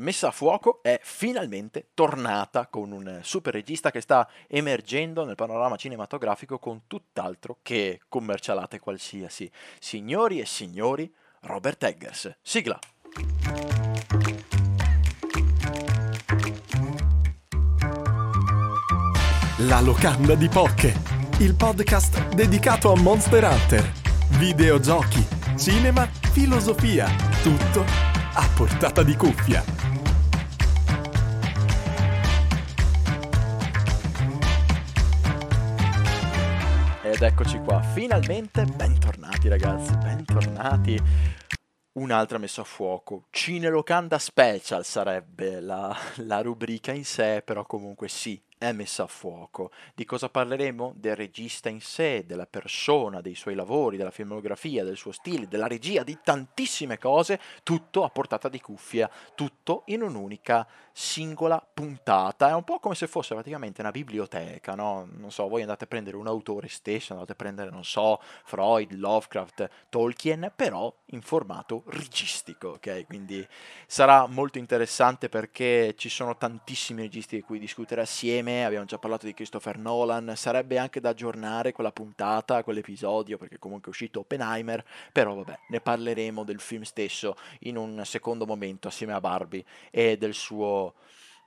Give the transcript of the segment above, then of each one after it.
Messa a fuoco è finalmente tornata con un super regista che sta emergendo nel panorama cinematografico con tutt'altro che commercialate qualsiasi. Signori e signori, Robert Eggers. Sigla. La locanda di Poche, il podcast dedicato a Monster Hunter, videogiochi, cinema, filosofia, tutto a portata di cuffia. Ed eccoci qua, finalmente bentornati ragazzi, bentornati. Un'altra messa a fuoco, Cinelocanda Special sarebbe la, la rubrica in sé, però comunque sì, è messa a fuoco. Di cosa parleremo? Del regista in sé, della persona, dei suoi lavori, della filmografia, del suo stile, della regia, di tantissime cose, tutto a portata di cuffia, tutto in un'unica singola puntata. È un po' come se fosse praticamente una biblioteca, no? Non so, voi andate a prendere un autore stesso, andate a prendere, non so, Freud, Lovecraft, Tolkien, però in formato registico, ok? Quindi sarà molto interessante perché ci sono tantissimi registi di cui discutere assieme me, abbiamo già parlato di Christopher Nolan, sarebbe anche da aggiornare quella puntata, quell'episodio, perché comunque è uscito Oppenheimer, però vabbè, ne parleremo del film stesso in un secondo momento assieme a Barbie e del suo,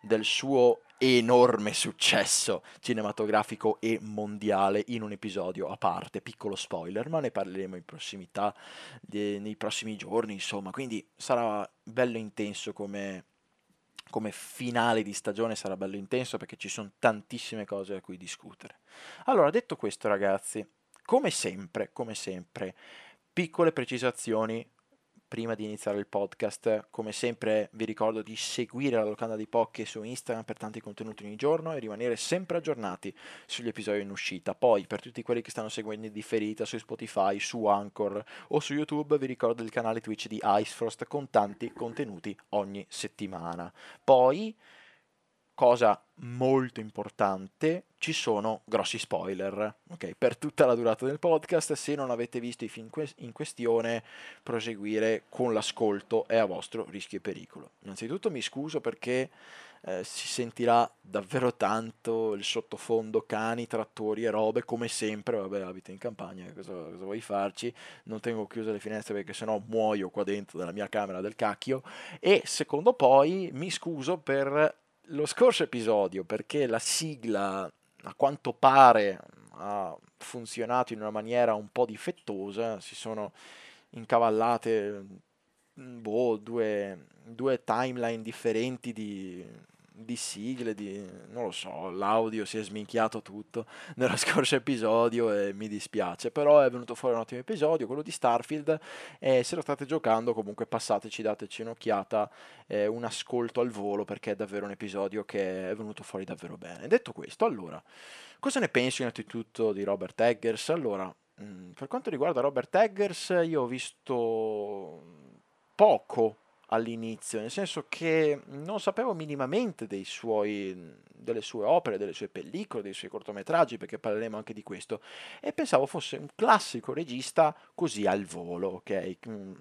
del suo enorme successo cinematografico e mondiale in un episodio a parte, piccolo spoiler, ma ne parleremo in prossimità, nei prossimi giorni, insomma, quindi sarà bello intenso come come finale di stagione sarà bello intenso perché ci sono tantissime cose a cui discutere. Allora, detto questo, ragazzi, come sempre, come sempre, piccole precisazioni prima di iniziare il podcast, come sempre vi ricordo di seguire la locanda di Poche su Instagram per tanti contenuti ogni giorno e rimanere sempre aggiornati sugli episodi in uscita. Poi, per tutti quelli che stanno seguendo in differita su Spotify, su Anchor o su YouTube, vi ricordo il canale Twitch di Icefrost con tanti contenuti ogni settimana. Poi cosa molto importante, ci sono grossi spoiler, ok? Per tutta la durata del podcast, se non avete visto i film in questione, proseguire con l'ascolto è a vostro rischio e pericolo. Innanzitutto mi scuso perché eh, si sentirà davvero tanto il sottofondo cani, trattori e robe, come sempre, vabbè, abito in campagna, cosa, cosa vuoi farci? Non tengo chiuse le finestre perché sennò muoio qua dentro della mia camera del cacchio. E secondo poi mi scuso per lo scorso episodio, perché la sigla a quanto pare ha funzionato in una maniera un po' difettosa, si sono incavallate boh, due, due timeline differenti di, di sigle, di, non lo so, l'audio si è sminchiato tutto nello scorso episodio e mi dispiace, però è venuto fuori un ottimo episodio, quello di Starfield, e se lo state giocando comunque passateci, dateci un'occhiata, eh, un ascolto al volo perché è davvero un episodio che è venuto fuori davvero bene. Detto questo, allora, cosa ne pensi innanzitutto di Robert Eggers? Allora, mh, mm, per quanto riguarda Robert Eggers, io ho visto poco all'inizio, nel senso che non sapevo minimamente suoi, delle sue opere, delle sue pellicole, dei suoi cortometraggi, perché parleremo anche di questo, e pensavo fosse un classico regista così al volo, ok? Mm,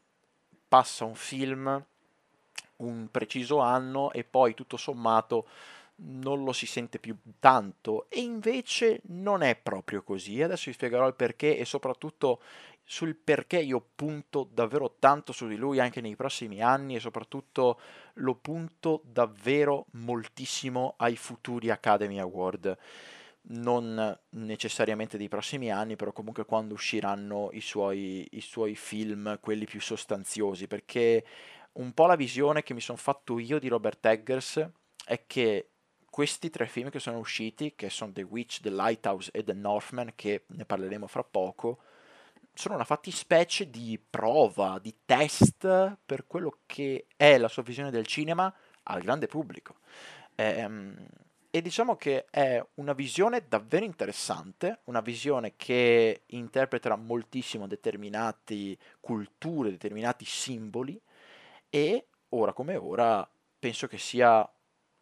passa un film, un preciso anno e poi tutto sommato non lo si sente più tanto e invece non è proprio così. Adesso vi spiegherò il perché e soprattutto sul perché io punto davvero tanto su di lui anche nei prossimi anni e soprattutto lo punto davvero moltissimo ai futuri Academy Award. Non necessariamente dei prossimi anni, però comunque quando usciranno i suoi, i suoi film, quelli più sostanziosi, perché un po' la visione che mi sono fatto io di Robert Eggers è che questi tre film che sono usciti, che sono The Witch, The Lighthouse e The Northman, che ne parleremo fra poco, sono una fattispecie di prova, di test per quello che è la sua visione del cinema al grande pubblico. Ehm, e diciamo che è una visione davvero interessante, una visione che interpreta moltissimo determinate culture, determinati simboli e ora come ora penso che sia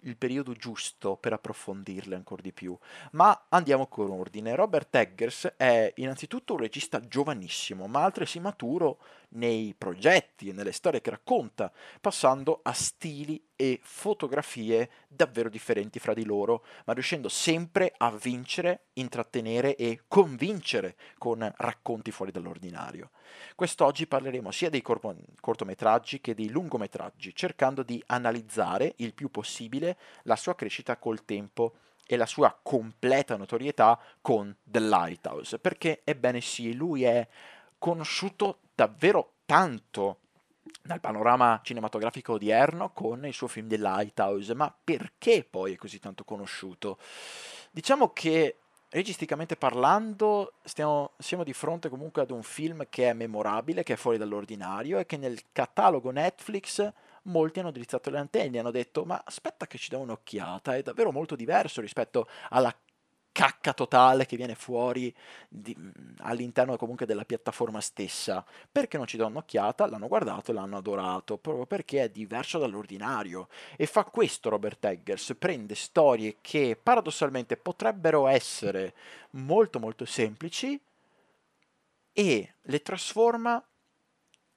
il periodo giusto per approfondirle ancora di più. Ma andiamo con ordine. Robert Eggers è innanzitutto un regista giovanissimo, ma altresì maturo nei progetti e nelle storie che racconta, passando a stili e fotografie davvero differenti fra di loro, ma riuscendo sempre a vincere, intrattenere e convincere con racconti fuori dall'ordinario. Quest'oggi parleremo sia dei corpo- cortometraggi che dei lungometraggi, cercando di analizzare il più possibile la sua crescita col tempo e la sua completa notorietà con The Lighthouse, perché ebbene sì, lui è conosciuto davvero tanto dal panorama cinematografico odierno con il suo film The Lighthouse, ma perché poi è così tanto conosciuto? Diciamo che registicamente parlando stiamo, siamo di fronte comunque ad un film che è memorabile, che è fuori dall'ordinario e che nel catalogo Netflix molti hanno drizzato le antenne, hanno detto ma aspetta che ci do un'occhiata, è davvero molto diverso rispetto alla cacca totale che viene fuori di, all'interno comunque della piattaforma stessa. Perché non ci do un'occhiata? L'hanno guardato e l'hanno adorato, proprio perché è diverso dall'ordinario. E fa questo Robert Eggers, prende storie che paradossalmente potrebbero essere molto molto semplici e le trasforma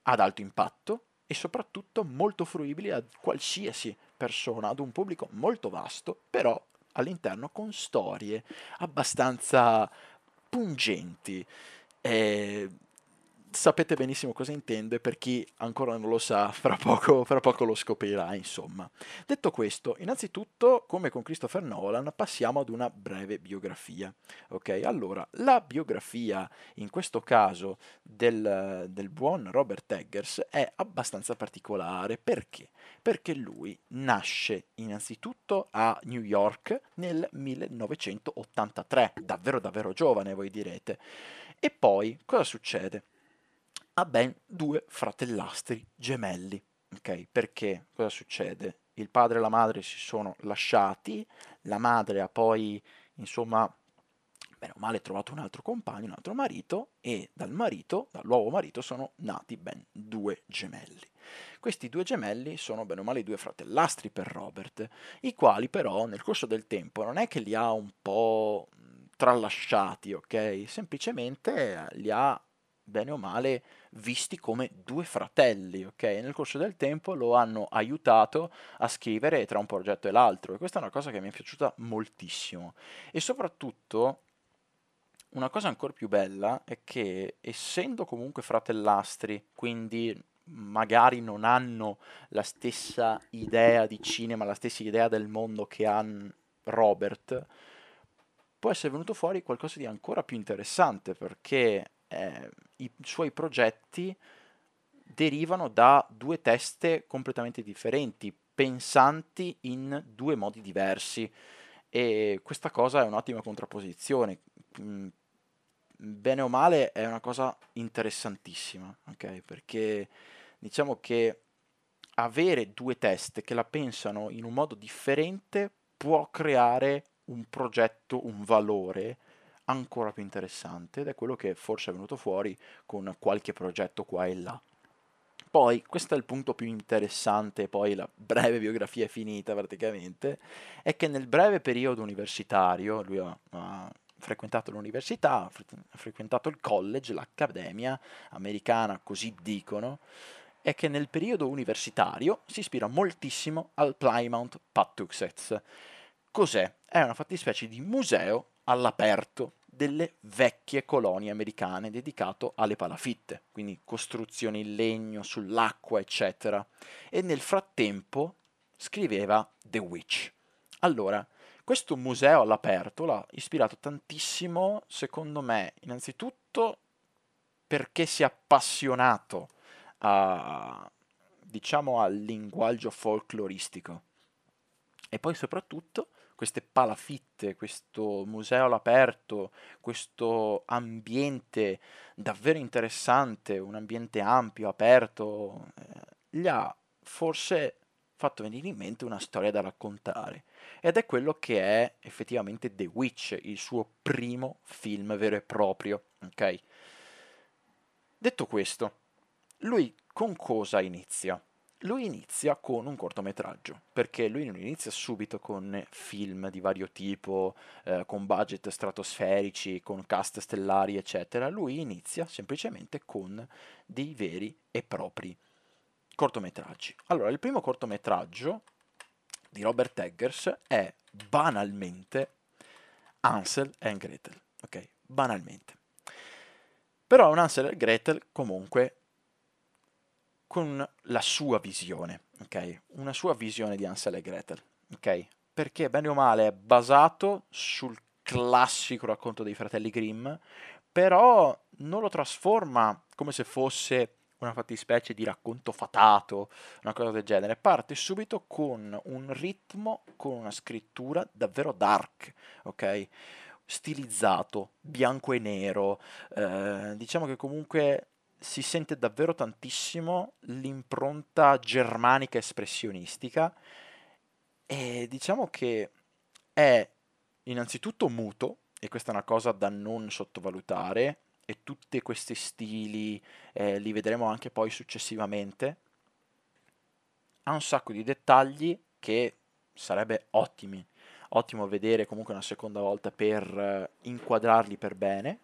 ad alto impatto e soprattutto molto fruibili a qualsiasi persona, ad un pubblico molto vasto, però all'interno con storie abbastanza pungenti. Eh, sapete benissimo cosa intende, per chi ancora non lo sa, fra poco, fra poco, lo scoprirà, insomma. Detto questo, innanzitutto, come con Christopher Nolan, passiamo ad una breve biografia. Ok, allora, la biografia, in questo caso, del, del buon Robert Eggers è abbastanza particolare. Perché? Perché lui nasce innanzitutto a New York nel 1983, davvero davvero giovane, voi direte. E poi cosa succede? Ha ben due fratellastri gemelli. Ok, perché cosa succede? Il padre e la madre si sono lasciati, la madre ha poi, insomma, bene o male trovato un altro compagno, un altro marito e dal marito, dal nuovo marito, sono nati ben due gemelli. Questi due gemelli sono bene o male due fratellastri per Robert, i quali però nel corso del tempo non è che li ha un po' tralasciati, ok? Semplicemente li ha bene o male visti come due fratelli, ok? Nel corso del tempo lo hanno aiutato a scrivere tra un progetto e l'altro e questa è una cosa che mi è piaciuta moltissimo e soprattutto una cosa ancora più bella è che essendo comunque fratellastri, quindi magari non hanno la stessa idea di cinema, la stessa idea del mondo che ha Robert, può essere venuto fuori qualcosa di ancora più interessante perché eh, i suoi progetti derivano da due teste completamente differenti, pensanti in due modi diversi e questa cosa è un'ottima contrapposizione. Mm, bene o male è una cosa interessantissima, ok? Perché diciamo che avere due teste che la pensano in un modo differente può creare un progetto, un valore ancora più interessante ed è quello che forse è venuto fuori con qualche progetto qua e là. Poi, questo è il punto più interessante, poi la breve biografia è finita praticamente, è che nel breve periodo universitario, lui ha, ha frequentato l'università, ha frequentato il college, l'accademia americana, così dicono, è che nel periodo universitario si ispira moltissimo al Plymouth Patuxets. Cos'è? È una fattispecie di museo all'aperto delle vecchie colonie americane dedicato alle palafitte, quindi costruzioni in legno, sull'acqua, eccetera. E nel frattempo scriveva The Witch. Allora, questo museo all'aperto l'ha ispirato tantissimo, secondo me, innanzitutto perché si è appassionato a, diciamo, al linguaggio folcloristico e poi soprattutto queste palafitte, questo museo all'aperto, questo ambiente davvero interessante, un ambiente ampio, aperto, eh, gli ha forse fatto venire in mente una storia da raccontare. Ed è quello che è effettivamente The Witch, il suo primo film vero e proprio. Ok? Detto questo, lui con cosa inizia? Lui inizia con un cortometraggio, perché lui non inizia subito con film di vario tipo, eh, con budget stratosferici, con cast stellari, eccetera. Lui inizia semplicemente con dei veri e propri cortometraggi. Allora, il primo cortometraggio di Robert Eggers è banalmente Ansel e Gretel, ok? Banalmente. Però è un Ansel e Gretel comunque con la sua visione, ok? Una sua visione di Ansel e Gretel, ok? Perché bene o male è basato sul classico racconto dei fratelli Grimm, però non lo trasforma come se fosse una fattispecie di racconto fatato, una cosa del genere. Parte subito con un ritmo, con una scrittura davvero dark, ok? Stilizzato, bianco e nero. Eh, diciamo che comunque si sente davvero tantissimo l'impronta germanica espressionistica e diciamo che è innanzitutto muto, e questa è una cosa da non sottovalutare, e tutti questi stili eh, li vedremo anche poi successivamente, ha un sacco di dettagli che sarebbe ottimi, ottimo vedere comunque una seconda volta per eh, inquadrarli per bene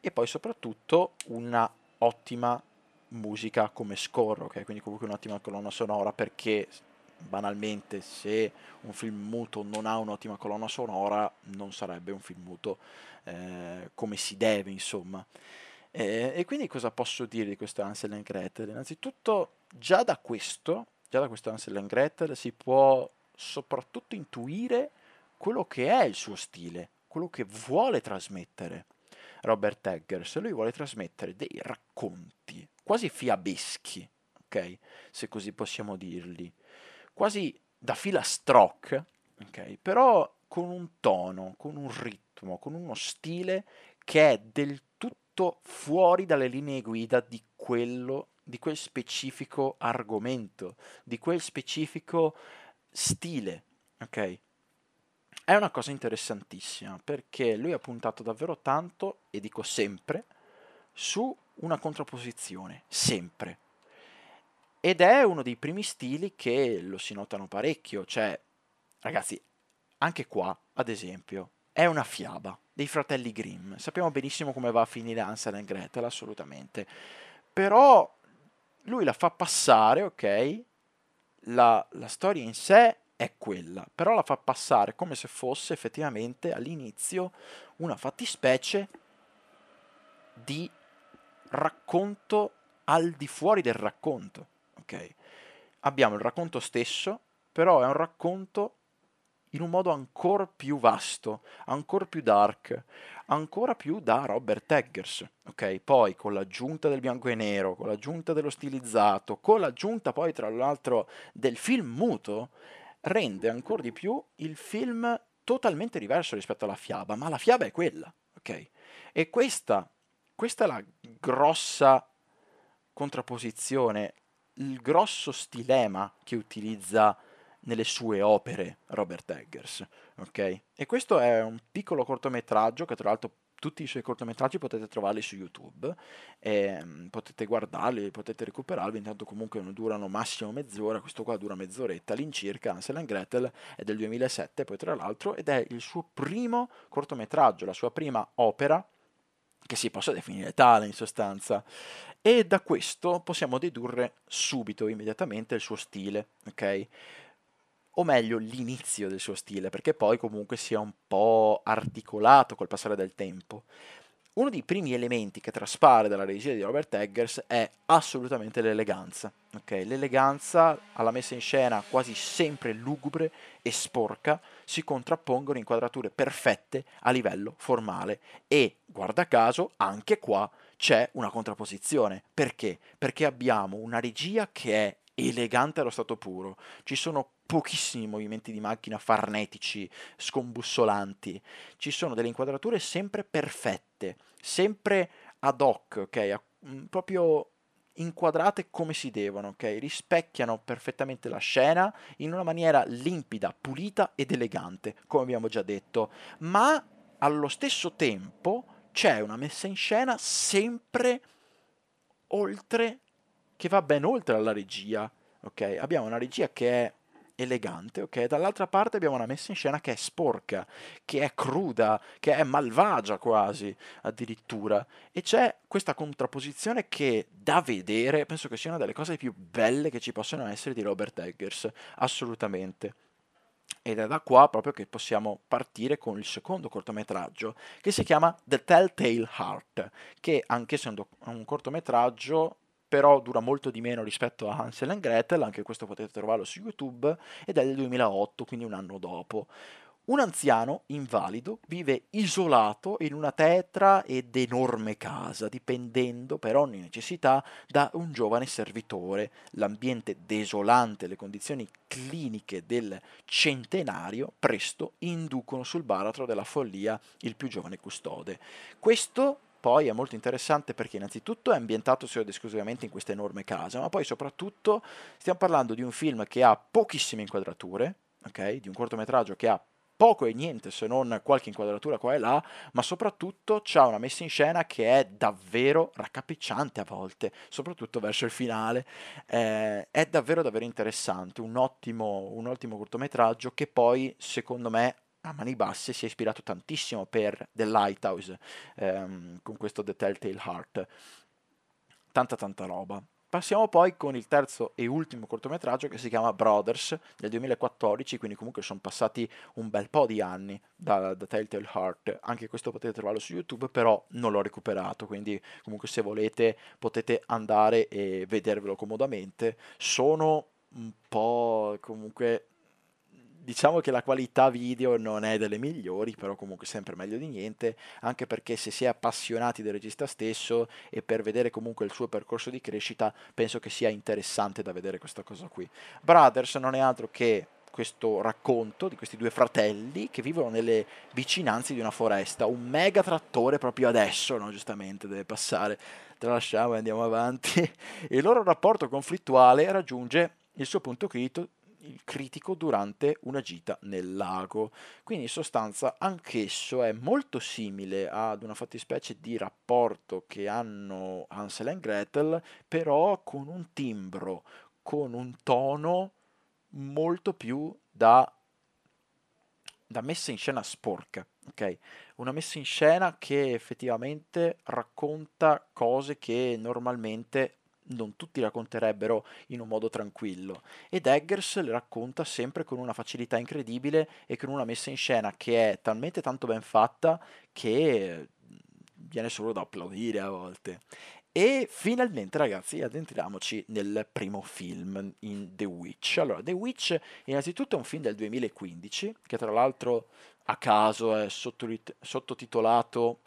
e poi soprattutto una ottima musica come score, ok? Quindi comunque un'ottima colonna sonora perché banalmente se un film muto non ha un'ottima colonna sonora non sarebbe un film muto eh, come si deve insomma eh, e quindi cosa posso dire di questo Ansel and Gretel? innanzitutto già da questo già da questo Ansel and Gretel si può soprattutto intuire quello che è il suo stile quello che vuole trasmettere Robert Eggers lui vuole trasmettere dei racconti quasi fiabeschi ok se così possiamo dirli quasi da filastrocche, ok? Però con un tono, con un ritmo, con uno stile che è del tutto fuori dalle linee guida di quello, di quel specifico argomento, di quel specifico stile, ok? È una cosa interessantissima perché lui ha puntato davvero tanto, e dico sempre, su una contrapposizione, sempre. Ed è uno dei primi stili che lo si notano parecchio, cioè, ragazzi, anche qua, ad esempio, è una fiaba dei fratelli Grimm. Sappiamo benissimo come va a finire Hansel e Gretel, assolutamente. Però lui la fa passare, ok? La, la storia in sé è quella, però la fa passare come se fosse effettivamente all'inizio una fattispecie di racconto al di fuori del racconto ok? Abbiamo il racconto stesso, però è un racconto in un modo ancora più vasto, ancora più dark, ancora più da Robert Eggers, ok? Poi con l'aggiunta del bianco e nero, con l'aggiunta dello stilizzato, con l'aggiunta poi tra l'altro del film muto, rende ancora di più il film totalmente diverso rispetto alla fiaba, ma la fiaba è quella, ok? E questa, questa è la grossa contrapposizione il grosso stilema che utilizza nelle sue opere Robert Eggers, ok? E questo è un piccolo cortometraggio che tra l'altro tutti i suoi cortometraggi potete trovarli su YouTube, e, um, potete guardarli, potete recuperarli, intanto comunque non durano massimo mezz'ora, questo qua dura mezz'oretta all'incirca, Ansel and Gretel è del 2007 poi tra l'altro ed è il suo primo cortometraggio, la sua prima opera che si possa definire tale in sostanza. E da questo possiamo dedurre subito, immediatamente, il suo stile, ok? O meglio, l'inizio del suo stile, perché poi comunque si è un po' articolato col passare del tempo. Uno dei primi elementi che traspare dalla regia di Robert Eggers è assolutamente l'eleganza. Okay? L'eleganza alla messa in scena quasi sempre lugubre e sporca si contrappongono inquadrature perfette a livello formale e, guarda caso, anche qua c'è una contrapposizione. Perché? Perché abbiamo una regia che è elegante allo stato puro. Ci sono pochissimi movimenti di macchina farnetici, scombussolanti. Ci sono delle inquadrature sempre perfette, sempre ad hoc, ok? Mm, proprio inquadrate come si devono, ok? Rispecchiano perfettamente la scena in una maniera limpida, pulita ed elegante, come abbiamo già detto, ma allo stesso tempo c'è una messa in scena sempre oltre che va ben oltre alla regia, ok? Abbiamo una regia che è elegante, ok? Dall'altra parte abbiamo una messa in scena che è sporca, che è cruda, che è malvagia quasi, addirittura. E c'è questa contrapposizione che da vedere, penso che sia una delle cose più belle che ci possono essere di Robert Eggers, assolutamente. Ed è da qua proprio che possiamo partire con il secondo cortometraggio che si chiama The Telltale Heart, che anche essendo un cortometraggio però dura molto di meno rispetto a Hansel and Gretel, anche questo potete trovarlo su YouTube, ed è del 2008, quindi un anno dopo. Un anziano invalido vive isolato in una tetra ed enorme casa, dipendendo per ogni necessità da un giovane servitore. L'ambiente desolante le condizioni cliniche del centenario presto inducono sul baratro della follia il più giovane custode. Questo poi è molto interessante perché innanzitutto è ambientato solo ed esclusivamente in questa enorme casa, ma poi soprattutto stiamo parlando di un film che ha pochissime inquadrature, ok? Di un cortometraggio che ha poco e niente se non qualche inquadratura qua e là, ma soprattutto c'ha una messa in scena che è davvero raccapricciante a volte, soprattutto verso il finale. Eh, è davvero davvero interessante, un ottimo, un ottimo cortometraggio che poi secondo me a mani basse si è ispirato tantissimo per The Lighthouse ehm, con questo The Telltale Heart. Tanta tanta roba. Passiamo poi con il terzo e ultimo cortometraggio che si chiama Brothers del 2014, quindi comunque sono passati un bel po' di anni da, da, Telltale Heart. Anche questo potete trovarlo su YouTube, però non l'ho recuperato, quindi comunque se volete potete andare e vedervelo comodamente. Sono un po' comunque diciamo che la qualità video non è delle migliori, però comunque sempre meglio di niente, anche perché se si è appassionati del regista stesso e per vedere comunque il suo percorso di crescita, penso che sia interessante da vedere questa cosa qui. Brothers non è altro che questo racconto di questi due fratelli che vivono nelle vicinanze di una foresta, un mega trattore proprio adesso, no? giustamente deve passare, tralasciamo e andiamo avanti, il loro rapporto conflittuale raggiunge il suo punto critico il critico durante una gita nel lago. Quindi in sostanza anch'esso è molto simile ad una fattispecie di rapporto che hanno Hansel e Gretel, però con un timbro, con un tono molto più da, da messa in scena sporca. Ok, una messa in scena che effettivamente racconta cose che normalmente non tutti racconterebbero in un modo tranquillo ed Eggers le racconta sempre con una facilità incredibile e con una messa in scena che è talmente tanto ben fatta che viene solo da applaudire a volte. E finalmente ragazzi addentriamoci nel primo film in The Witch. Allora, The Witch innanzitutto è un film del 2015 che tra l'altro a caso è sottotitolato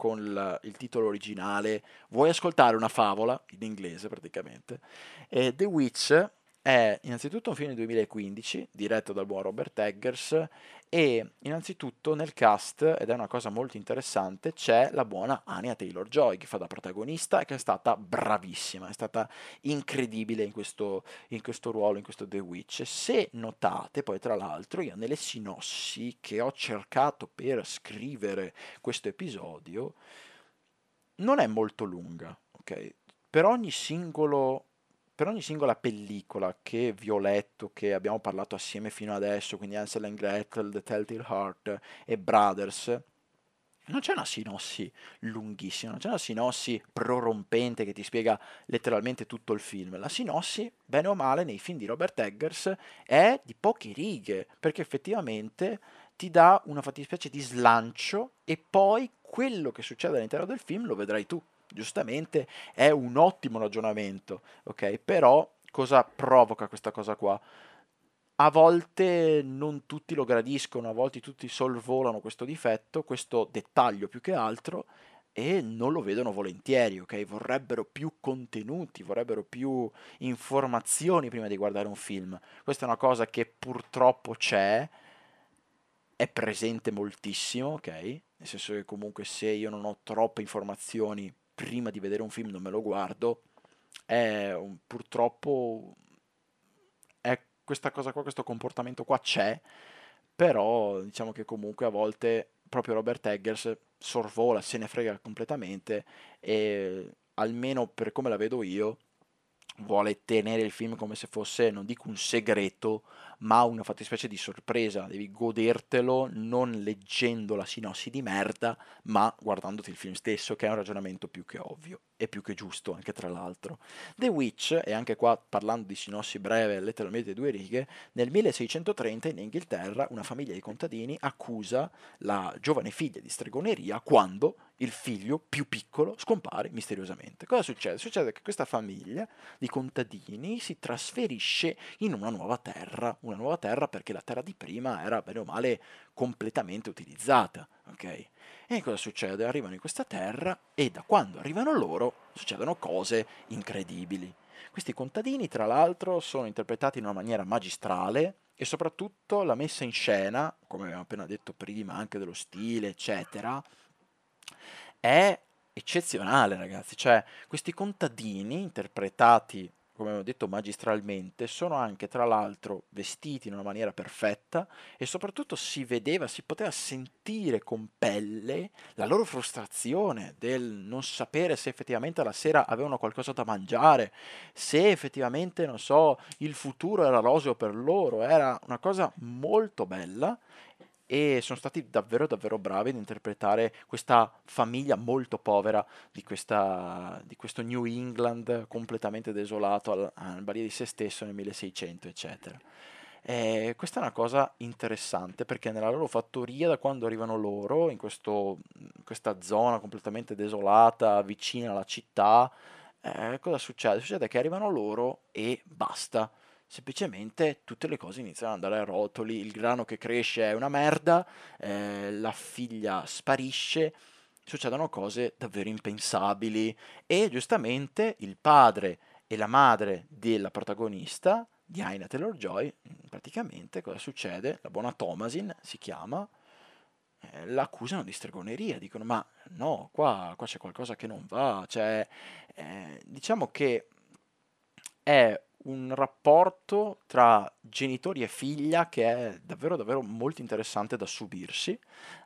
con la, il titolo originale Vuoi ascoltare una favola? In inglese praticamente. E The Witch è innanzitutto un film del 2015 diretto dal buon Robert Eggers e innanzitutto nel cast, ed è una cosa molto interessante, c'è la buona Anya Taylor-Joy che fa da protagonista e che è stata bravissima, è stata incredibile in questo, in questo ruolo, in questo The Witch. Se notate, poi tra l'altro, io nelle sinossi che ho cercato per scrivere questo episodio, non è molto lunga, ok? Per ogni singolo per ogni singola pellicola che vi ho letto, che abbiamo parlato assieme fino adesso, quindi Ansel and Gretel, The Telltale Heart e Brothers, non c'è una sinossi lunghissima, non c'è una sinossi prorompente che ti spiega letteralmente tutto il film. La sinossi, bene o male, nei film di Robert Eggers è di poche righe, perché effettivamente ti dà una fattispecie di slancio e poi quello che succede all'interno del film lo vedrai tu giustamente è un ottimo ragionamento, ok? Però cosa provoca questa cosa qua? A volte non tutti lo gradiscono, a volte tutti sorvolano questo difetto, questo dettaglio più che altro, e non lo vedono volentieri, ok? Vorrebbero più contenuti, vorrebbero più informazioni prima di guardare un film. Questa è una cosa che purtroppo c'è, è presente moltissimo, ok? Nel senso che comunque se io non ho troppe informazioni prima di vedere un film non me lo guardo, è un, purtroppo è questa cosa qua, questo comportamento qua c'è, però diciamo che comunque a volte proprio Robert Eggers sorvola, se ne frega completamente e almeno per come la vedo io, vuole tenere il film come se fosse, non dico un segreto, ma una fattispecie di sorpresa. Devi godertelo non leggendo la sinossi di merda, ma guardandoti il film stesso, che è un ragionamento più che ovvio e più che giusto, anche tra l'altro. The Witch, e anche qua parlando di sinossi breve, letteralmente due righe, nel 1630 in Inghilterra una famiglia di contadini accusa la giovane figlia di stregoneria quando il figlio più piccolo scompare misteriosamente. Cosa succede? Succede che questa famiglia di contadini si trasferisce in una nuova terra, una nuova terra perché la terra di prima era bene o male completamente utilizzata, ok? E cosa succede? Arrivano in questa terra e da quando arrivano loro succedono cose incredibili. Questi contadini, tra l'altro, sono interpretati in una maniera magistrale e soprattutto la messa in scena, come abbiamo appena detto prima, anche dello stile, eccetera, è eccezionale, ragazzi. Cioè, questi contadini interpretati come ho detto magistralmente, sono anche tra l'altro vestiti in una maniera perfetta e soprattutto si vedeva, si poteva sentire con pelle la loro frustrazione del non sapere se effettivamente alla sera avevano qualcosa da mangiare, se effettivamente, non so, il futuro era roseo per loro, era una cosa molto bella e sono stati davvero davvero bravi ad interpretare questa famiglia molto povera di, questa, di questo New England completamente desolato al, al balia di se stesso nel 1600 eccetera. E questa è una cosa interessante perché nella loro fattoria, da quando arrivano loro, in questo, questa zona completamente desolata, vicina alla città, eh, cosa succede? Succede che arrivano loro e basta semplicemente tutte le cose iniziano ad andare a rotoli, il grano che cresce è una merda, eh, la figlia sparisce, succedono cose davvero impensabili e giustamente il padre e la madre della protagonista, di Aina Taylor-Joy, praticamente cosa succede? La buona Thomasin si chiama, eh, l'accusano di stregoneria, dicono ma no, qua, qua c'è qualcosa che non va, cioè eh, diciamo che è un rapporto tra genitori e figlia che è davvero davvero molto interessante da subirsi,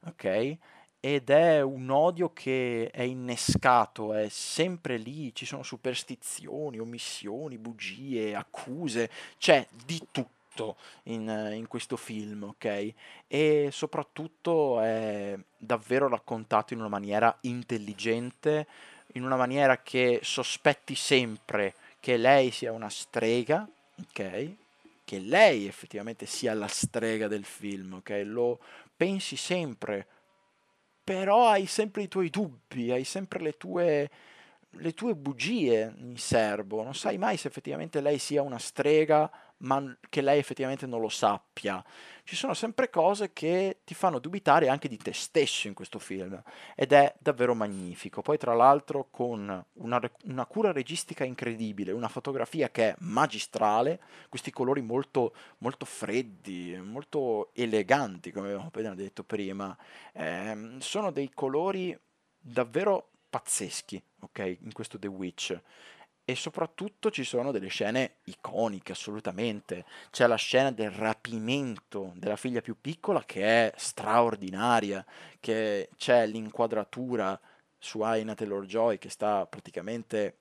ok? Ed è un odio che è innescato, è sempre lì, ci sono superstizioni, omissioni, bugie, accuse, c'è di tutto in, in questo film, ok? E soprattutto è davvero raccontato in una maniera intelligente, in una maniera che sospetti sempre che lei sia una strega, ok? Che lei effettivamente sia la strega del film, ok? Lo pensi sempre, però hai sempre i tuoi dubbi, hai sempre le tue, le tue bugie in serbo, non sai mai se effettivamente lei sia una strega ma che lei effettivamente non lo sappia. Ci sono sempre cose che ti fanno dubitare anche di te stesso in questo film ed è davvero magnifico. Poi tra l'altro con una, una cura registica incredibile, una fotografia che è magistrale, questi colori molto, molto freddi, molto eleganti come abbiamo appena detto prima, eh, sono dei colori davvero pazzeschi, ok, in questo The Witch e soprattutto ci sono delle scene iconiche assolutamente. C'è la scena del rapimento della figlia più piccola che è straordinaria, che c'è l'inquadratura su Aina Taylor-Joy che sta praticamente,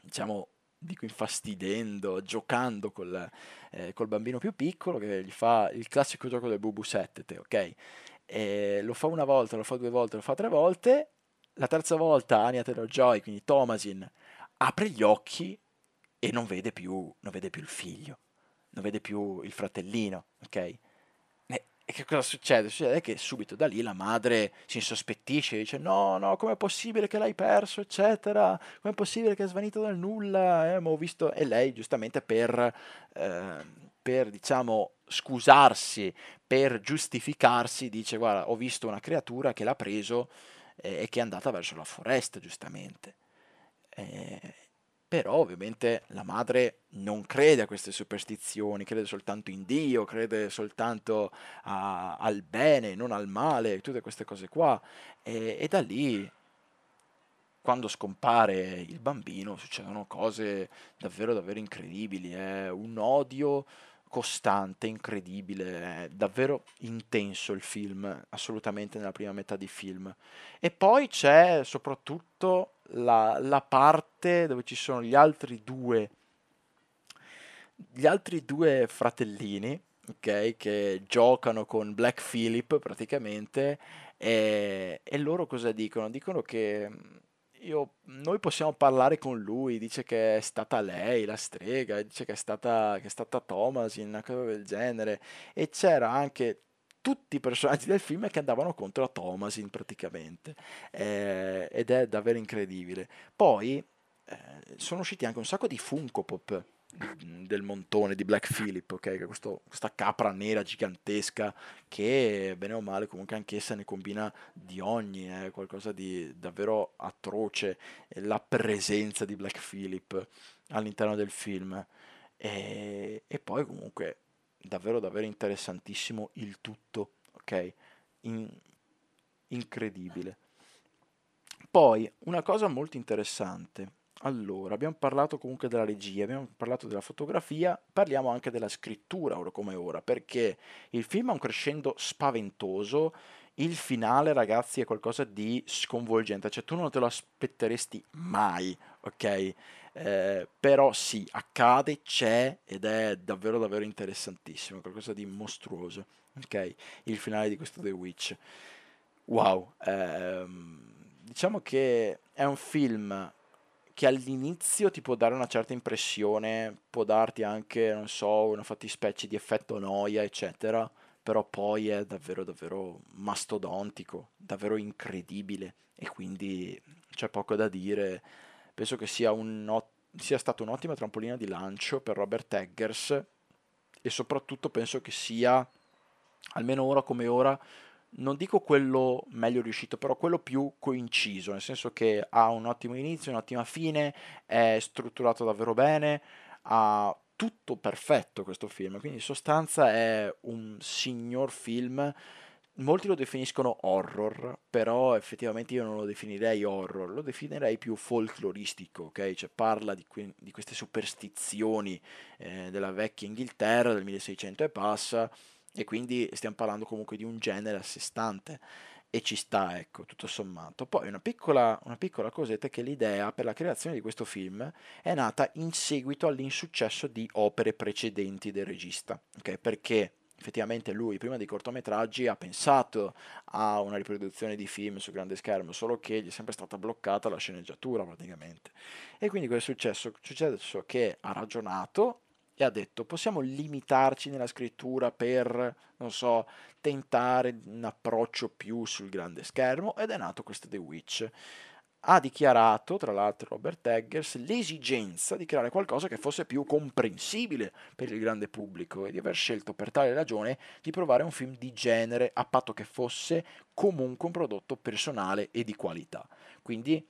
diciamo, dico infastidendo, giocando col, eh, col bambino più piccolo che gli fa il classico gioco del bubu 7, ok? E lo fa una volta, lo fa due volte, lo fa tre volte. La terza volta Anya Taylor-Joy, quindi Thomasin, apre gli occhi e non vede più, non vede più il figlio, non vede più il fratellino, ok? E, che cosa succede? Succede che subito da lì la madre si insospettisce, dice no, no, com'è possibile che l'hai perso, eccetera, com'è possibile che è svanito dal nulla, eh, ma ho visto... E lei giustamente per, eh, per, diciamo, scusarsi, per giustificarsi, dice guarda, ho visto una creatura che l'ha preso eh, e che è andata verso la foresta, giustamente. Eh, però ovviamente la madre non crede a queste superstizioni, crede soltanto in Dio, crede soltanto a, al bene, non al male, tutte queste cose qua. E, e, da lì, quando scompare il bambino, succedono cose davvero, davvero incredibili. È un odio costante, incredibile, è davvero intenso il film, assolutamente nella prima metà di film. E poi c'è soprattutto la, la parte dove ci sono gli altri due gli altri due fratellini, ok, che giocano con Black Phillip praticamente, e, e loro cosa dicono? Dicono che io, noi possiamo parlare con lui, dice che è stata lei la strega, dice che è stata, che è stata Thomasin, una cosa del genere, e c'era anche tutti i personaggi del film che andavano contro a Thomasin praticamente, eh, ed è davvero incredibile. Poi eh, sono usciti anche un sacco di Funko Pop del montone di Black Phillip, ok? Questo, questa capra nera gigantesca che bene o male comunque anch'essa ne combina di ogni, eh? qualcosa di davvero atroce, la presenza di Black Phillip all'interno del film. E, e poi comunque davvero davvero interessantissimo il tutto, ok? In, incredibile. Poi una cosa molto interessante allora, abbiamo parlato comunque della regia, abbiamo parlato della fotografia, parliamo anche della scrittura ora come ora, perché il film ha un crescendo spaventoso, il finale ragazzi è qualcosa di sconvolgente, cioè tu non te lo aspetteresti mai, ok? Eh, però sì, accade, c'è ed è davvero davvero interessantissimo, qualcosa di mostruoso, ok? Il finale di questo The Witch. Wow, ehm, diciamo che è un film che all'inizio ti può dare una certa impressione, può darti anche, non so, una fattispecie di effetto noia, eccetera, però poi è davvero, davvero mastodontico, davvero incredibile e quindi c'è poco da dire. Penso che sia, un, sia stata un'ottima trampolina di lancio per Robert Eggers e soprattutto penso che sia, almeno ora come ora, non dico quello meglio riuscito, però quello più coinciso, nel senso che ha un ottimo inizio, un'ottima fine, è strutturato davvero bene, ha tutto perfetto questo film, quindi in sostanza è un signor film. Molti lo definiscono horror, però effettivamente io non lo definirei horror, lo definirei più folcloristico, ok? Cioè parla di, que- di queste superstizioni eh, della vecchia Inghilterra del 1600 e passa, e quindi stiamo parlando comunque di un genere a sé stante e ci sta, ecco, tutto sommato. Poi una piccola, una piccola cosetta è che l'idea per la creazione di questo film è nata in seguito all'insuccesso di opere precedenti del regista, ok? Perché effettivamente lui prima dei cortometraggi ha pensato a una riproduzione di film su grande schermo, solo che gli è sempre stata bloccata la sceneggiatura praticamente. E quindi cosa è successo? Successo che ha ragionato e ha detto possiamo limitarci nella scrittura per, non so, tentare un approccio più sul grande schermo ed è nato questo The Witch. Ha dichiarato, tra l'altro, Robert Eggers l'esigenza di creare qualcosa che fosse più comprensibile per il grande pubblico e di aver scelto per tale ragione di provare un film di genere a patto che fosse comunque un prodotto personale e di qualità. Quindi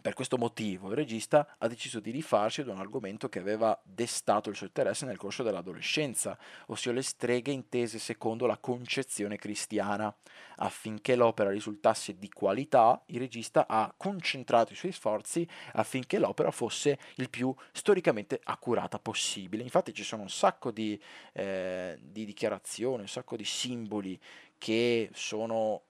per questo motivo il regista ha deciso di rifarsi ad un argomento che aveva destato il suo interesse nel corso dell'adolescenza, ossia le streghe intese secondo la concezione cristiana. Affinché l'opera risultasse di qualità, il regista ha concentrato i suoi sforzi affinché l'opera fosse il più storicamente accurata possibile. Infatti ci sono un sacco di, eh, di dichiarazioni, un sacco di simboli che sono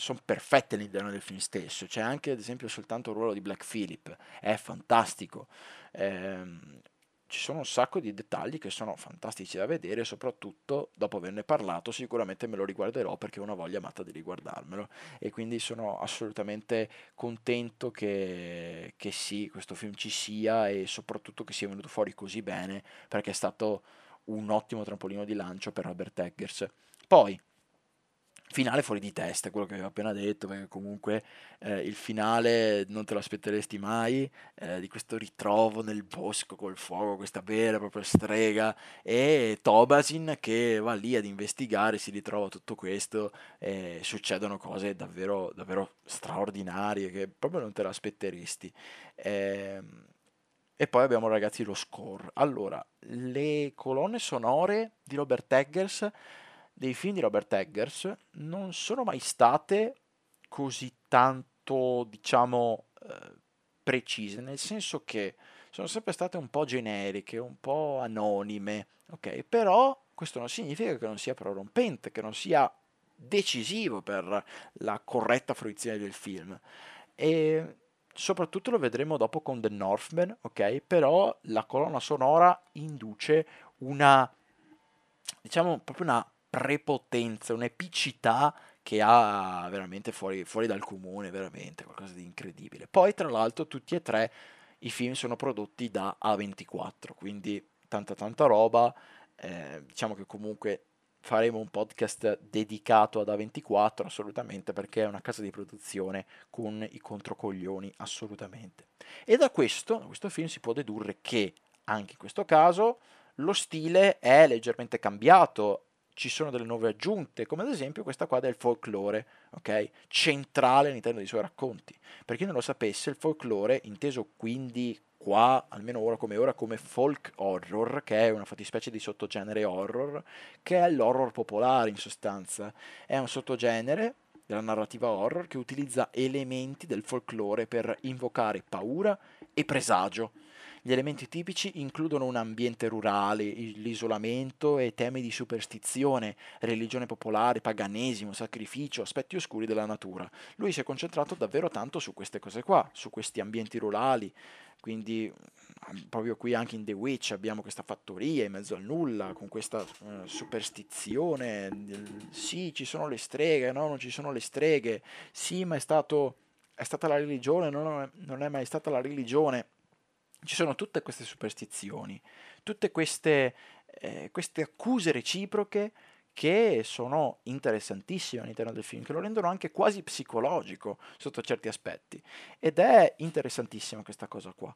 sono perfette all'interno del film stesso. C'è anche, ad esempio, soltanto il ruolo di Black Phillip, è fantastico. Ehm, ci sono un sacco di dettagli che sono fantastici da vedere, soprattutto dopo averne parlato, sicuramente me lo riguarderò perché ho una voglia matta di riguardarmelo. E quindi sono assolutamente contento che, che sì, questo film ci sia e soprattutto che sia venuto fuori così bene, perché è stato un ottimo trampolino di lancio per Robert Eggers. Poi, Finale fuori di testa, quello che avevo appena detto, perché comunque eh, il finale non te lo aspetteresti mai, eh, di questo ritrovo nel bosco col fuoco, questa vera e propria strega, e Tobasin che va lì ad investigare, si ritrova tutto questo, e succedono cose davvero, davvero straordinarie che proprio non te lo aspetteresti. E, ehm, e poi abbiamo ragazzi lo score. Allora, le colonne sonore di Robert Eggers dei film di Robert Eggers non sono mai state così tanto, diciamo, eh, precise, nel senso che sono sempre state un po' generiche, un po' anonime, ok? Però questo non significa che non sia prorompente, che non sia decisivo per la corretta fruizione del film. E soprattutto lo vedremo dopo con The Northman, ok? Però la colonna sonora induce una, diciamo, proprio una prepotenza, un'epicità che ha veramente fuori, fuori dal comune, veramente qualcosa di incredibile. Poi, tra l'altro, tutti e tre i film sono prodotti da A24, quindi tanta tanta roba. Eh, diciamo che comunque faremo un podcast dedicato ad A24 assolutamente perché è una casa di produzione con i controcoglioni assolutamente. E da questo, da questo film si può dedurre che anche in questo caso lo stile è leggermente cambiato, ci sono delle nuove aggiunte, come ad esempio questa qua del folklore, ok? Centrale all'interno dei suoi racconti. Per chi non lo sapesse, il folklore, inteso quindi qua, almeno ora come ora, come folk horror, che è una fattispecie di sottogenere horror, che è l'horror popolare in sostanza. È un sottogenere della narrativa horror che utilizza elementi del folklore per invocare paura e presagio. Gli elementi tipici includono un ambiente rurale, l'isolamento e temi di superstizione, religione popolare, paganesimo, sacrificio, aspetti oscuri della natura. Lui si è concentrato davvero tanto su queste cose qua, su questi ambienti rurali, quindi proprio qui anche in The Witch abbiamo questa fattoria in mezzo al nulla, con questa uh, superstizione, sì ci sono le streghe, no non ci sono le streghe, sì ma è, stato, è stata la religione, no, non è mai stata la religione ci sono tutte queste superstizioni, tutte queste, eh, queste accuse reciproche che sono interessantissime all'interno del film, che lo rendono anche quasi psicologico sotto certi aspetti. Ed è interessantissima questa cosa qua.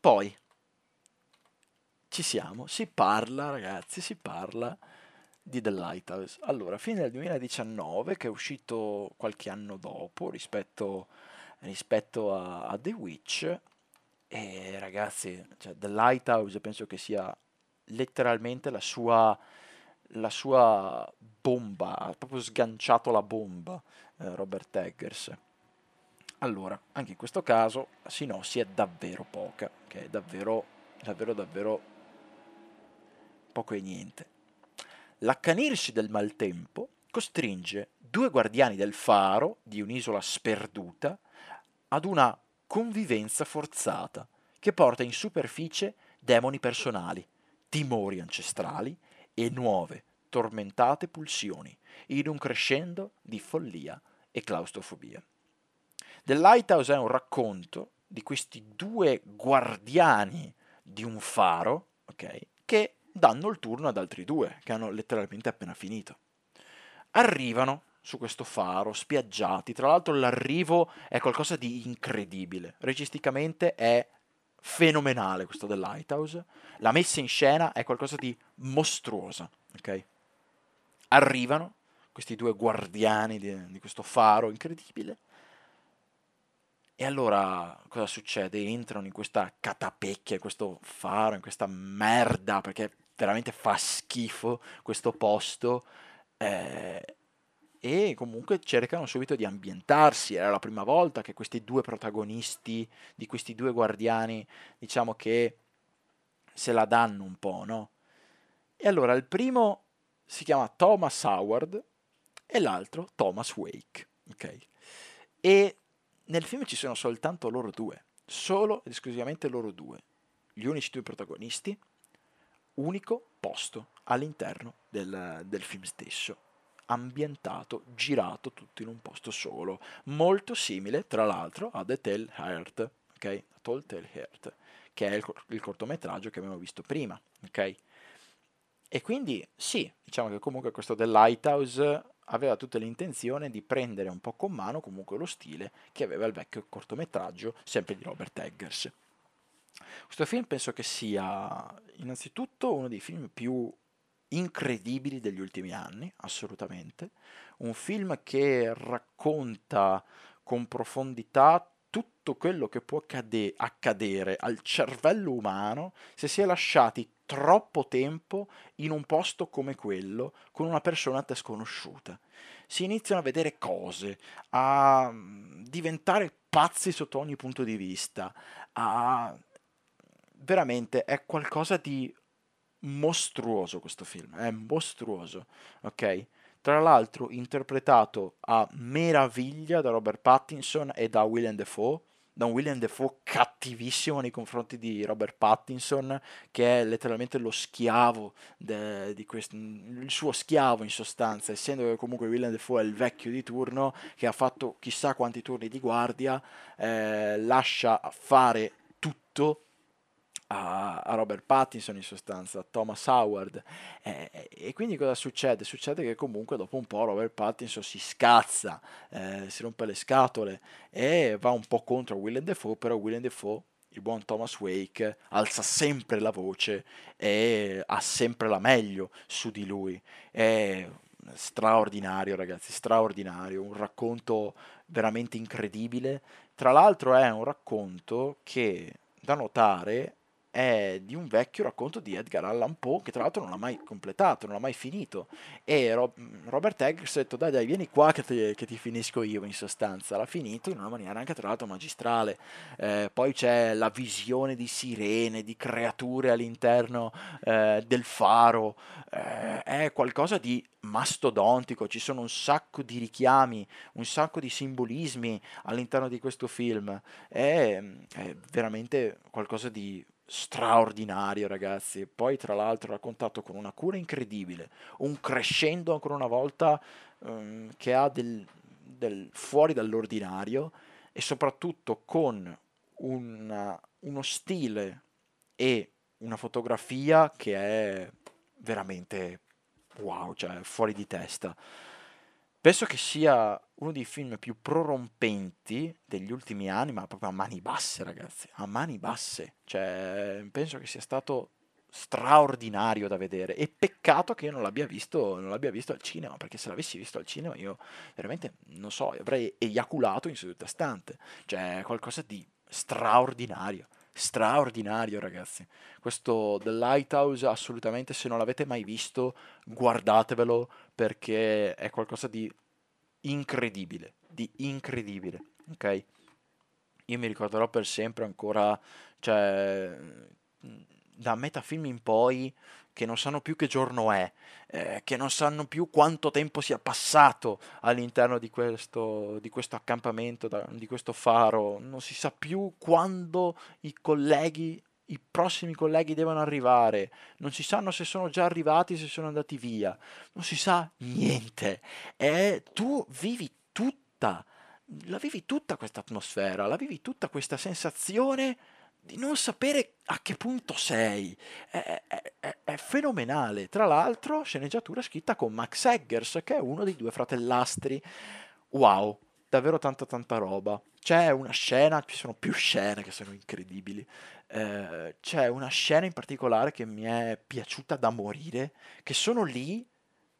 Poi, ci siamo, si parla, ragazzi, si parla di The Lighthouse. Allora, fine del 2019, che è uscito qualche anno dopo rispetto, rispetto a, a The Witch, e ragazzi, cioè, The Lighthouse penso che sia letteralmente la sua, la sua bomba, ha proprio sganciato la bomba eh, Robert Eggers. Allora, anche in questo caso la sinossi è davvero poca, che è davvero, davvero, davvero poco e niente. L'accanirsi del maltempo costringe due guardiani del faro di un'isola sperduta ad una convivenza forzata, che porta in superficie demoni personali, timori ancestrali e nuove, tormentate pulsioni, in un crescendo di follia e claustrofobia. The Lighthouse è un racconto di questi due guardiani di un faro, ok, che danno il turno ad altri due, che hanno letteralmente appena finito. Arrivano su questo faro, spiaggiati. Tra l'altro l'arrivo è qualcosa di incredibile. Registicamente è fenomenale questo del Lighthouse. La messa in scena è qualcosa di mostruosa, ok? Arrivano questi due guardiani di, di questo faro incredibile. E allora cosa succede? Entrano in questa catapecchia, in questo faro, in questa merda, perché veramente fa schifo questo posto. Eh, e comunque cercano subito di ambientarsi. Era la prima volta che questi due protagonisti, di questi due guardiani, diciamo che se la danno un po', no? E allora il primo si chiama Thomas Howard e l'altro Thomas Wake, ok? E nel film ci sono soltanto loro due, solo ed esclusivamente loro due, gli unici due protagonisti, unico posto all'interno del, del film stesso ambientato, girato tutto in un posto solo, molto simile tra l'altro a The Tale Heart, ok? Tall Tale Heart, che è il, il cortometraggio che abbiamo visto prima, ok? E quindi sì, diciamo che comunque questo The Lighthouse aveva tutta l'intenzione di prendere un po' con mano comunque lo stile che aveva il vecchio cortometraggio, sempre di Robert Eggers. Questo film penso che sia innanzitutto uno dei film più incredibili degli ultimi anni, assolutamente. Un film che racconta con profondità tutto quello che può accade- accadere al cervello umano se si è lasciati troppo tempo in un posto come quello con una persona sconosciuta. Si iniziano a vedere cose, a mm, diventare pazzi sotto ogni punto di vista, a veramente è qualcosa di mostruoso questo film, è mostruoso, ok? Tra l'altro interpretato a meraviglia da Robert Pattinson e da Willem Dafoe, da un William Defoe cattivissimo nei confronti di Robert Pattinson, che è letteralmente lo schiavo, de, di questo, il suo schiavo in sostanza, essendo che comunque William Defoe è il vecchio di turno, che ha fatto chissà quanti turni di guardia, eh, lascia fare tutto a, a, Robert Pattinson in sostanza, a Thomas Howard. Eh, e quindi cosa succede? Succede che comunque dopo un po' Robert Pattinson si scazza, eh, si rompe le scatole e va un po' contro Willem Dafoe, però Willem Dafoe il buon Thomas Wake alza sempre la voce e ha sempre la meglio su di lui. È straordinario, ragazzi, straordinario, un racconto veramente incredibile. Tra l'altro è un racconto che da notare è di un vecchio racconto di Edgar Allan Poe che tra l'altro non l'ha mai completato, non l'ha mai finito. E Rob- Robert Eggers ha detto dai dai vieni qua che ti, che ti, finisco io in sostanza, l'ha finito in una maniera anche tra l'altro magistrale, eh, poi c'è la visione di sirene, di creature all'interno eh, del faro, eh, è qualcosa di mastodontico, ci sono un sacco di richiami, un sacco di simbolismi all'interno di questo film, è, è veramente qualcosa di straordinario, ragazzi. Poi, tra l'altro, raccontato con una cura incredibile, un crescendo ancora una volta um, che ha del, del, fuori dall'ordinario e soprattutto con una, uno stile e una fotografia che è veramente wow, cioè fuori di testa. Penso che sia uno dei film più prorompenti degli ultimi anni, ma proprio a mani basse, ragazzi, a mani basse. Cioè, penso che sia stato straordinario da vedere e peccato che io non l'abbia visto, non l'abbia visto al cinema, perché se l'avessi visto al cinema io veramente, non so, avrei eiaculato in seduta stante. Cioè, qualcosa di straordinario straordinario, ragazzi. Questo The Lighthouse, assolutamente, se non l'avete mai visto, guardatevelo perché è qualcosa di incredibile, di incredibile, ok? Io mi ricorderò per sempre ancora, cioè, da metafilm in poi, che non sanno più che giorno è, eh, che non sanno più quanto tempo sia passato all'interno di questo, di questo accampamento, da, di questo faro, non si sa più quando i colleghi i prossimi colleghi devono arrivare, non si sanno se sono già arrivati, se sono andati via, non si sa niente. E tu vivi tutta, la vivi tutta questa atmosfera, la vivi tutta questa sensazione di non sapere a che punto sei. È, è, è, fenomenale. Tra l'altro, sceneggiatura scritta con Max Eggers, che è uno dei due fratellastri. Wow, davvero tanta tanta roba. C'è una scena, ci sono più scene che sono incredibili. Eh, c'è una scena in particolare che mi è piaciuta da morire, che sono lì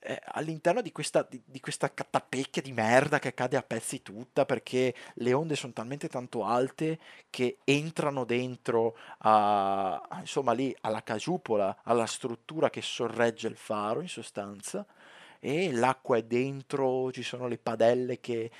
eh, all'interno di questa, di, di questa catapecchia di merda che cade a pezzi tutta perché le onde sono talmente tanto alte che entrano dentro a, insomma lì alla casupola, alla struttura che sorregge il faro in sostanza e l'acqua è dentro, ci sono le padelle che,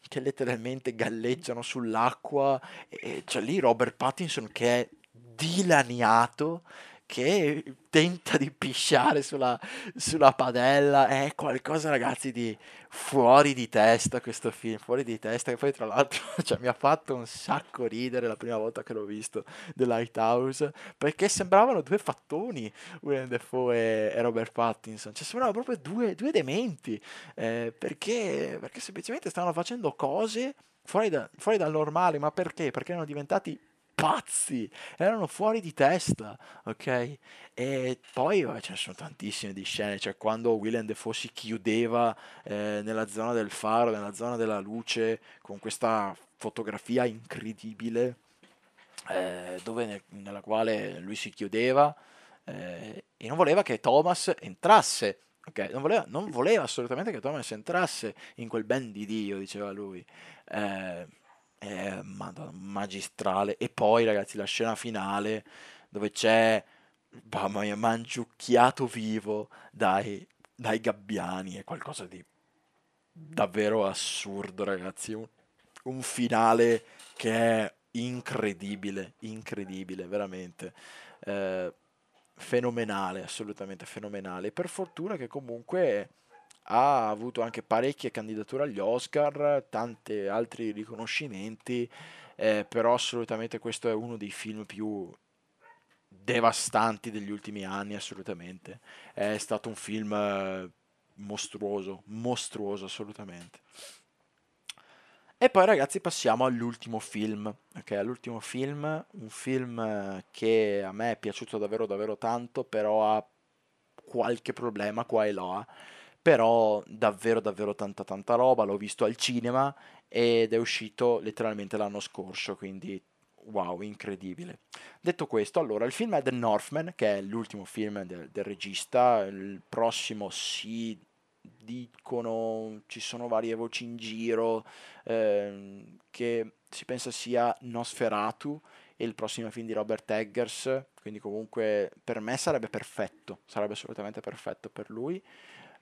che letteralmente galleggiano sull'acqua e c'è lì Robert Pattinson che è dilaniato che tenta di pisciare sulla, sulla padella. È qualcosa, ragazzi, di fuori di testa questo film, fuori di testa. Che poi, tra l'altro, cioè, mi ha fatto un sacco ridere la prima volta che l'ho visto The Lighthouse, perché sembravano due fattoni, William Defoe e, Robert Pattinson. Cioè, sembravano proprio due, due dementi, eh, perché, perché semplicemente stavano facendo cose fuori, da, fuori dal normale. Ma perché? Perché erano diventati pazzi, erano fuori di testa, ok? E poi oh, ce ne sono tantissime di scene, cioè quando William Defoe si chiudeva eh, nella zona del faro, nella zona della luce, con questa fotografia incredibile, eh, dove ne, nella quale lui si chiudeva eh, e non voleva che Thomas entrasse. Ok, non voleva, non voleva assolutamente che Thomas entrasse in quel ben di Dio, diceva lui. Eh, è madonna, magistrale. E poi, ragazzi, la scena finale dove c'è, mamma mia, mangiucchiato vivo dai, dai gabbiani. È qualcosa di davvero assurdo, ragazzi. Un, un finale che è incredibile, incredibile, veramente. Eh, fenomenale, assolutamente fenomenale. Per fortuna che comunque ha avuto anche parecchie candidature agli Oscar, tanti altri riconoscimenti eh, però assolutamente questo è uno dei film più devastanti degli ultimi anni, assolutamente. È stato un film eh, mostruoso, mostruoso assolutamente. E poi ragazzi passiamo all'ultimo film, ok? All'ultimo film, un film eh, che a me è piaciuto davvero davvero tanto, però ha qualche problema qua e là, però davvero davvero tanta tanta roba, l'ho visto al cinema ed è uscito letteralmente l'anno scorso, quindi wow, incredibile. Detto questo, allora, il film è The Northman, che è l'ultimo film del, del regista, il prossimo sì dicono, ci sono varie voci in giro, ehm, che si pensa sia Nosferatu e il prossimo film di Robert Eggers, quindi comunque per me sarebbe perfetto, sarebbe assolutamente perfetto per lui.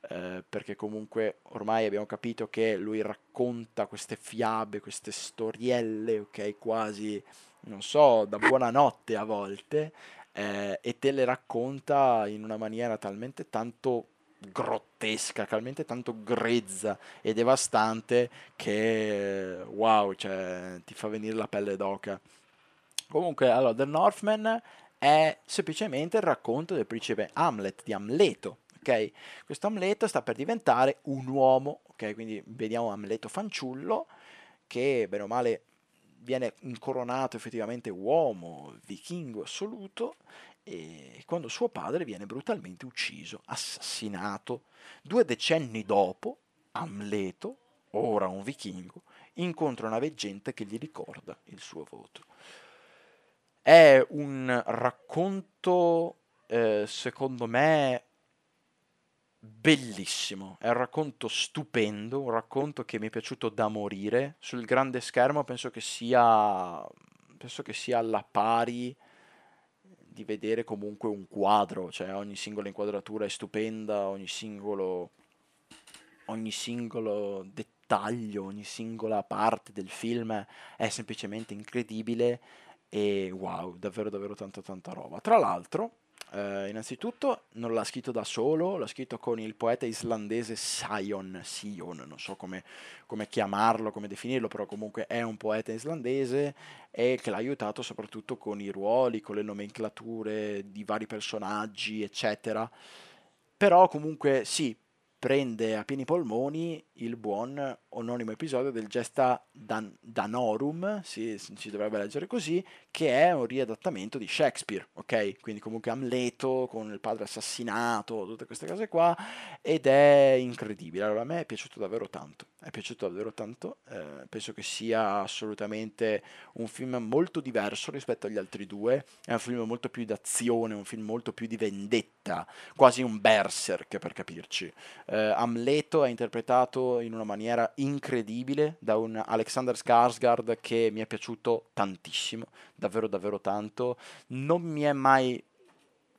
Eh, perché comunque ormai abbiamo capito che lui racconta queste fiabe, queste storielle, ok, quasi, non so, da buonanotte a volte, eh, e te le racconta in una maniera talmente tanto grottesca, talmente tanto grezza e devastante che wow, cioè, ti fa venire la pelle d'oca. Comunque, allora, The Northman è semplicemente il racconto del principe Hamlet, di Amleto, ok? Questo Amleto sta per diventare un uomo, ok? Quindi vediamo Amleto fanciullo che, bene o male, viene incoronato effettivamente uomo, vichingo assoluto e quando suo padre viene brutalmente ucciso, assassinato. Due decenni dopo, Amleto, ora un vichingo, incontra una veggente che gli ricorda il suo voto. È un racconto, eh, secondo me, bellissimo, è un racconto stupendo, un racconto che mi è piaciuto da morire. Sul grande schermo penso che sia, penso che sia alla pari di vedere comunque un quadro, cioè ogni singola inquadratura è stupenda, ogni singolo, ogni singolo dettaglio, ogni singola parte del film è semplicemente incredibile e wow, davvero davvero tanta tanta roba. Tra l'altro, eh, innanzitutto non l'ha scritto da solo, l'ha scritto con il poeta islandese Sion, Sion non so come, come, chiamarlo, come definirlo, però comunque è un poeta islandese e che l'ha aiutato soprattutto con i ruoli, con le nomenclature di vari personaggi, eccetera. Però comunque sì, prende a pieni polmoni il buon omonimo episodio del Gesta Dan- Danorum, si, si, dovrebbe leggere così, che è un riadattamento di Shakespeare, ok? Quindi comunque Amleto con il padre assassinato, tutte queste cose qua, ed è incredibile. Allora a me è piaciuto davvero tanto, è piaciuto davvero tanto, eh, penso che sia assolutamente un film molto diverso rispetto agli altri due, è un film molto più d'azione, un film molto più di vendetta, quasi un berserk per capirci. Eh, Amleto è interpretato in una maniera incredibile da un Alexander Skarsgård che mi è piaciuto tantissimo, davvero davvero tanto. Non mi è mai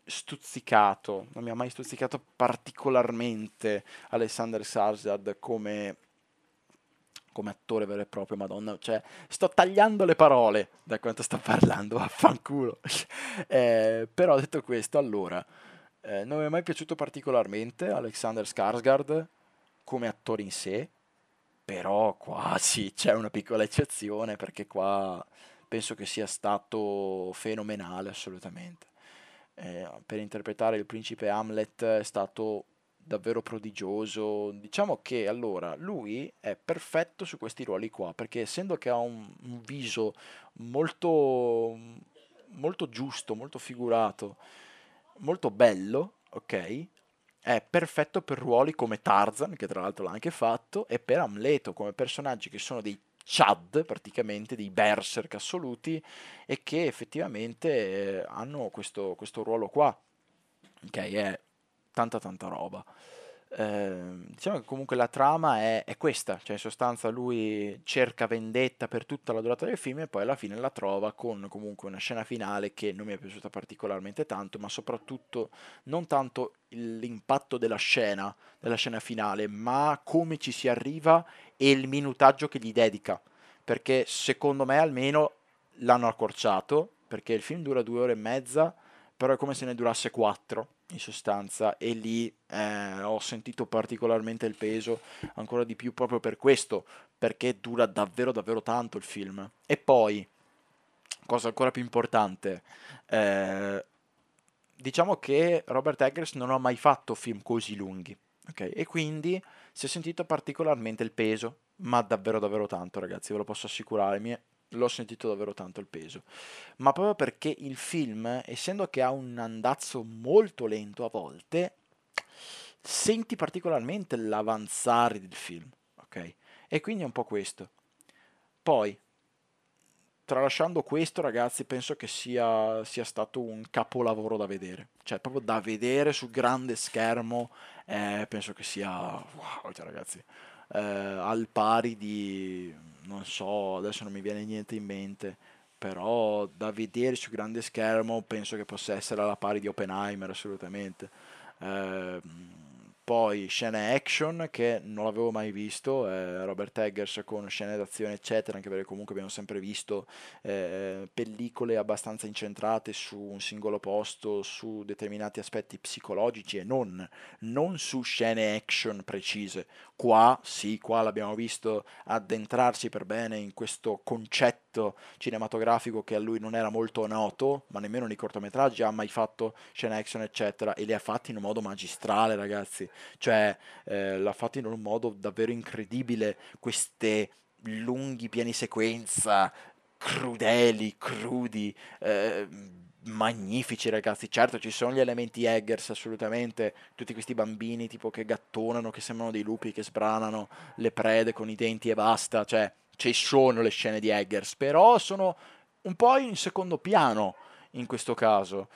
stuzzicato, non mi ha mai stuzzicato particolarmente Alexander Skarsgård come come attore vero e proprio, madonna, cioè sto tagliando le parole da quanto sto parlando, vaffanculo. eh, però detto questo, allora, eh, non mi è mai piaciuto particolarmente Alexander Skarsgård come attore in sé, però qua sì, c'è una piccola eccezione perché qua penso che sia stato fenomenale assolutamente. Eh, per interpretare il principe Hamlet è stato davvero prodigioso. Diciamo che allora lui è perfetto su questi ruoli qua perché essendo che ha un, un viso molto, molto giusto, molto figurato, molto bello, ok? È perfetto per ruoli come Tarzan, che tra l'altro l'ha anche fatto, e per Amleto, come personaggi che sono dei Chad, praticamente dei berserk assoluti, e che effettivamente eh, hanno questo, questo ruolo qua, che è tanta tanta roba. Ehm, diciamo che comunque la trama è, è, questa, cioè in sostanza lui cerca vendetta per tutta la durata del film e poi alla fine la trova con comunque una scena finale che non mi è piaciuta particolarmente tanto, ma soprattutto non tanto l'impatto della scena, della scena finale, ma come ci si arriva e il minutaggio che gli dedica, perché secondo me almeno l'hanno accorciato, perché il film dura due ore e mezza, però è come se ne durasse 4 in sostanza e lì eh, ho sentito particolarmente il peso ancora di più proprio per questo, perché dura davvero davvero tanto il film. E poi, cosa ancora più importante, eh, diciamo che Robert Eggers non ha mai fatto film così lunghi, ok? E quindi si è sentito particolarmente il peso, ma davvero davvero tanto ragazzi, ve lo posso assicurare, mi è l'ho sentito davvero tanto il peso, ma proprio perché il film, essendo che ha un andazzo molto lento a volte, senti particolarmente l'avanzare del film, ok? E quindi è un po' questo. Poi, tralasciando questo, ragazzi, penso che sia, sia, stato un capolavoro da vedere. Cioè, proprio da vedere sul grande schermo, eh, penso che sia... Wow, cioè, ragazzi, eh, al pari di non so, adesso non mi viene niente in mente, però da vedere su grande schermo penso che possa essere alla pari di Oppenheimer assolutamente. Eh, poi scene action che non l'avevo mai visto, eh, Robert Eggers con scene d'azione eccetera, anche perché comunque abbiamo sempre visto eh, pellicole abbastanza incentrate su un singolo posto, su determinati aspetti psicologici e non, non su scene action precise. Qua sì, qua l'abbiamo visto addentrarsi per bene in questo concetto cinematografico che a lui non era molto noto, ma nemmeno nei cortometraggi ha mai fatto scene action eccetera e le ha fatte in un modo magistrale ragazzi. Cioè eh, l'ha fatto in un modo davvero incredibile, queste lunghi piani sequenza, crudeli, crudi, eh, magnifici ragazzi, certo ci sono gli elementi Eggers assolutamente, tutti questi bambini tipo che gattonano, che sembrano dei lupi, che sbranano le prede con i denti e basta, cioè ci sono le scene di Eggers, però sono un po' in secondo piano in questo caso.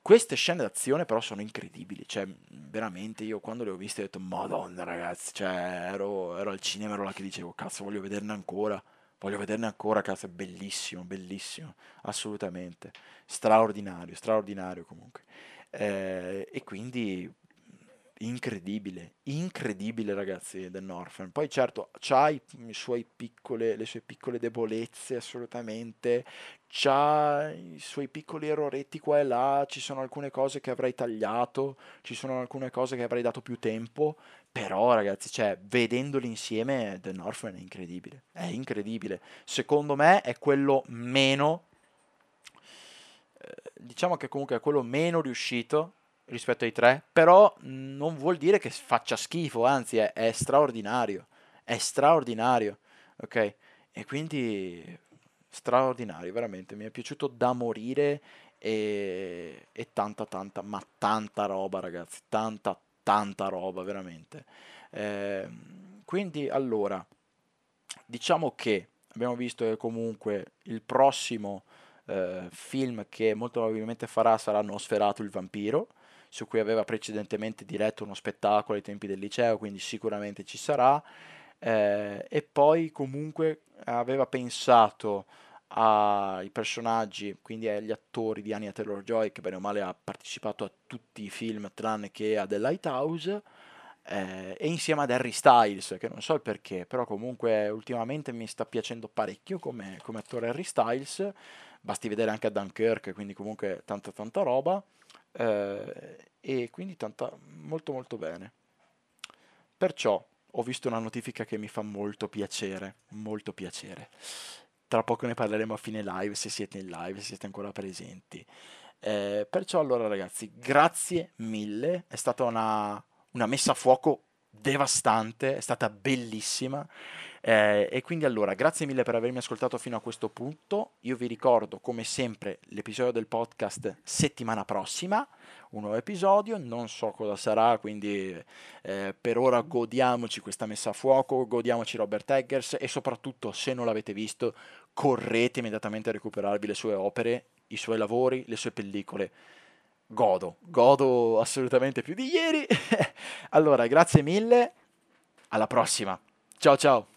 Queste scene d'azione però sono incredibili, cioè veramente io quando le ho viste ho detto madonna ragazzi, cioè ero, ero al cinema, ero là che dicevo cazzo voglio vederne ancora, voglio vederne ancora, cazzo è bellissimo, bellissimo, assolutamente, straordinario, straordinario comunque. Eh, e quindi incredibile, incredibile ragazzi del Northern. Poi certo piccole, le sue piccole debolezze assolutamente, c'ha i suoi piccoli erroretti qua e là, ci sono alcune cose che avrei tagliato, ci sono alcune cose che avrei dato più tempo, però ragazzi, cioè, vedendoli insieme The Northman è incredibile, è incredibile. Secondo me è quello meno, eh, diciamo che comunque è quello meno riuscito rispetto ai tre, però non vuol dire che faccia schifo, anzi è, è straordinario, è straordinario, ok? E quindi straordinario, veramente, mi è piaciuto da morire e, e tanta tanta, ma tanta roba ragazzi, tanta tanta roba veramente. Eh, quindi allora, diciamo che abbiamo visto che comunque il prossimo eh, film che molto probabilmente farà sarà Nosferatu il vampiro, su cui aveva precedentemente diretto uno spettacolo ai tempi del liceo, quindi sicuramente ci sarà. Eh, e poi comunque aveva pensato ai personaggi, quindi agli attori di Anya Taylor-Joy, che bene o male ha partecipato a tutti i film tranne che a The Lighthouse, eh, e insieme ad Harry Styles, che non so il perché, però comunque ultimamente mi sta piacendo parecchio come, come attore Harry Styles, basti vedere anche a Dunkirk, quindi comunque tanta tanta roba eh, e quindi tanta, molto molto bene. Perciò ho visto una notifica che mi fa molto piacere, molto piacere. Tra poco ne parleremo a fine live, se siete in live, se siete ancora presenti. Eh, perciò allora ragazzi, grazie mille, è stata una, una messa a fuoco devastante, è stata bellissima. Eh, e quindi allora, grazie mille per avermi ascoltato fino a questo punto. Io vi ricordo, come sempre, l'episodio del podcast settimana prossima, un nuovo episodio, non so cosa sarà, quindi eh, per ora godiamoci questa messa a fuoco, godiamoci Robert Eggers e soprattutto, se non l'avete visto, correte immediatamente a recuperarvi le sue opere, i suoi lavori, le sue pellicole godo, godo assolutamente più di ieri. allora, grazie mille, alla prossima. Ciao ciao.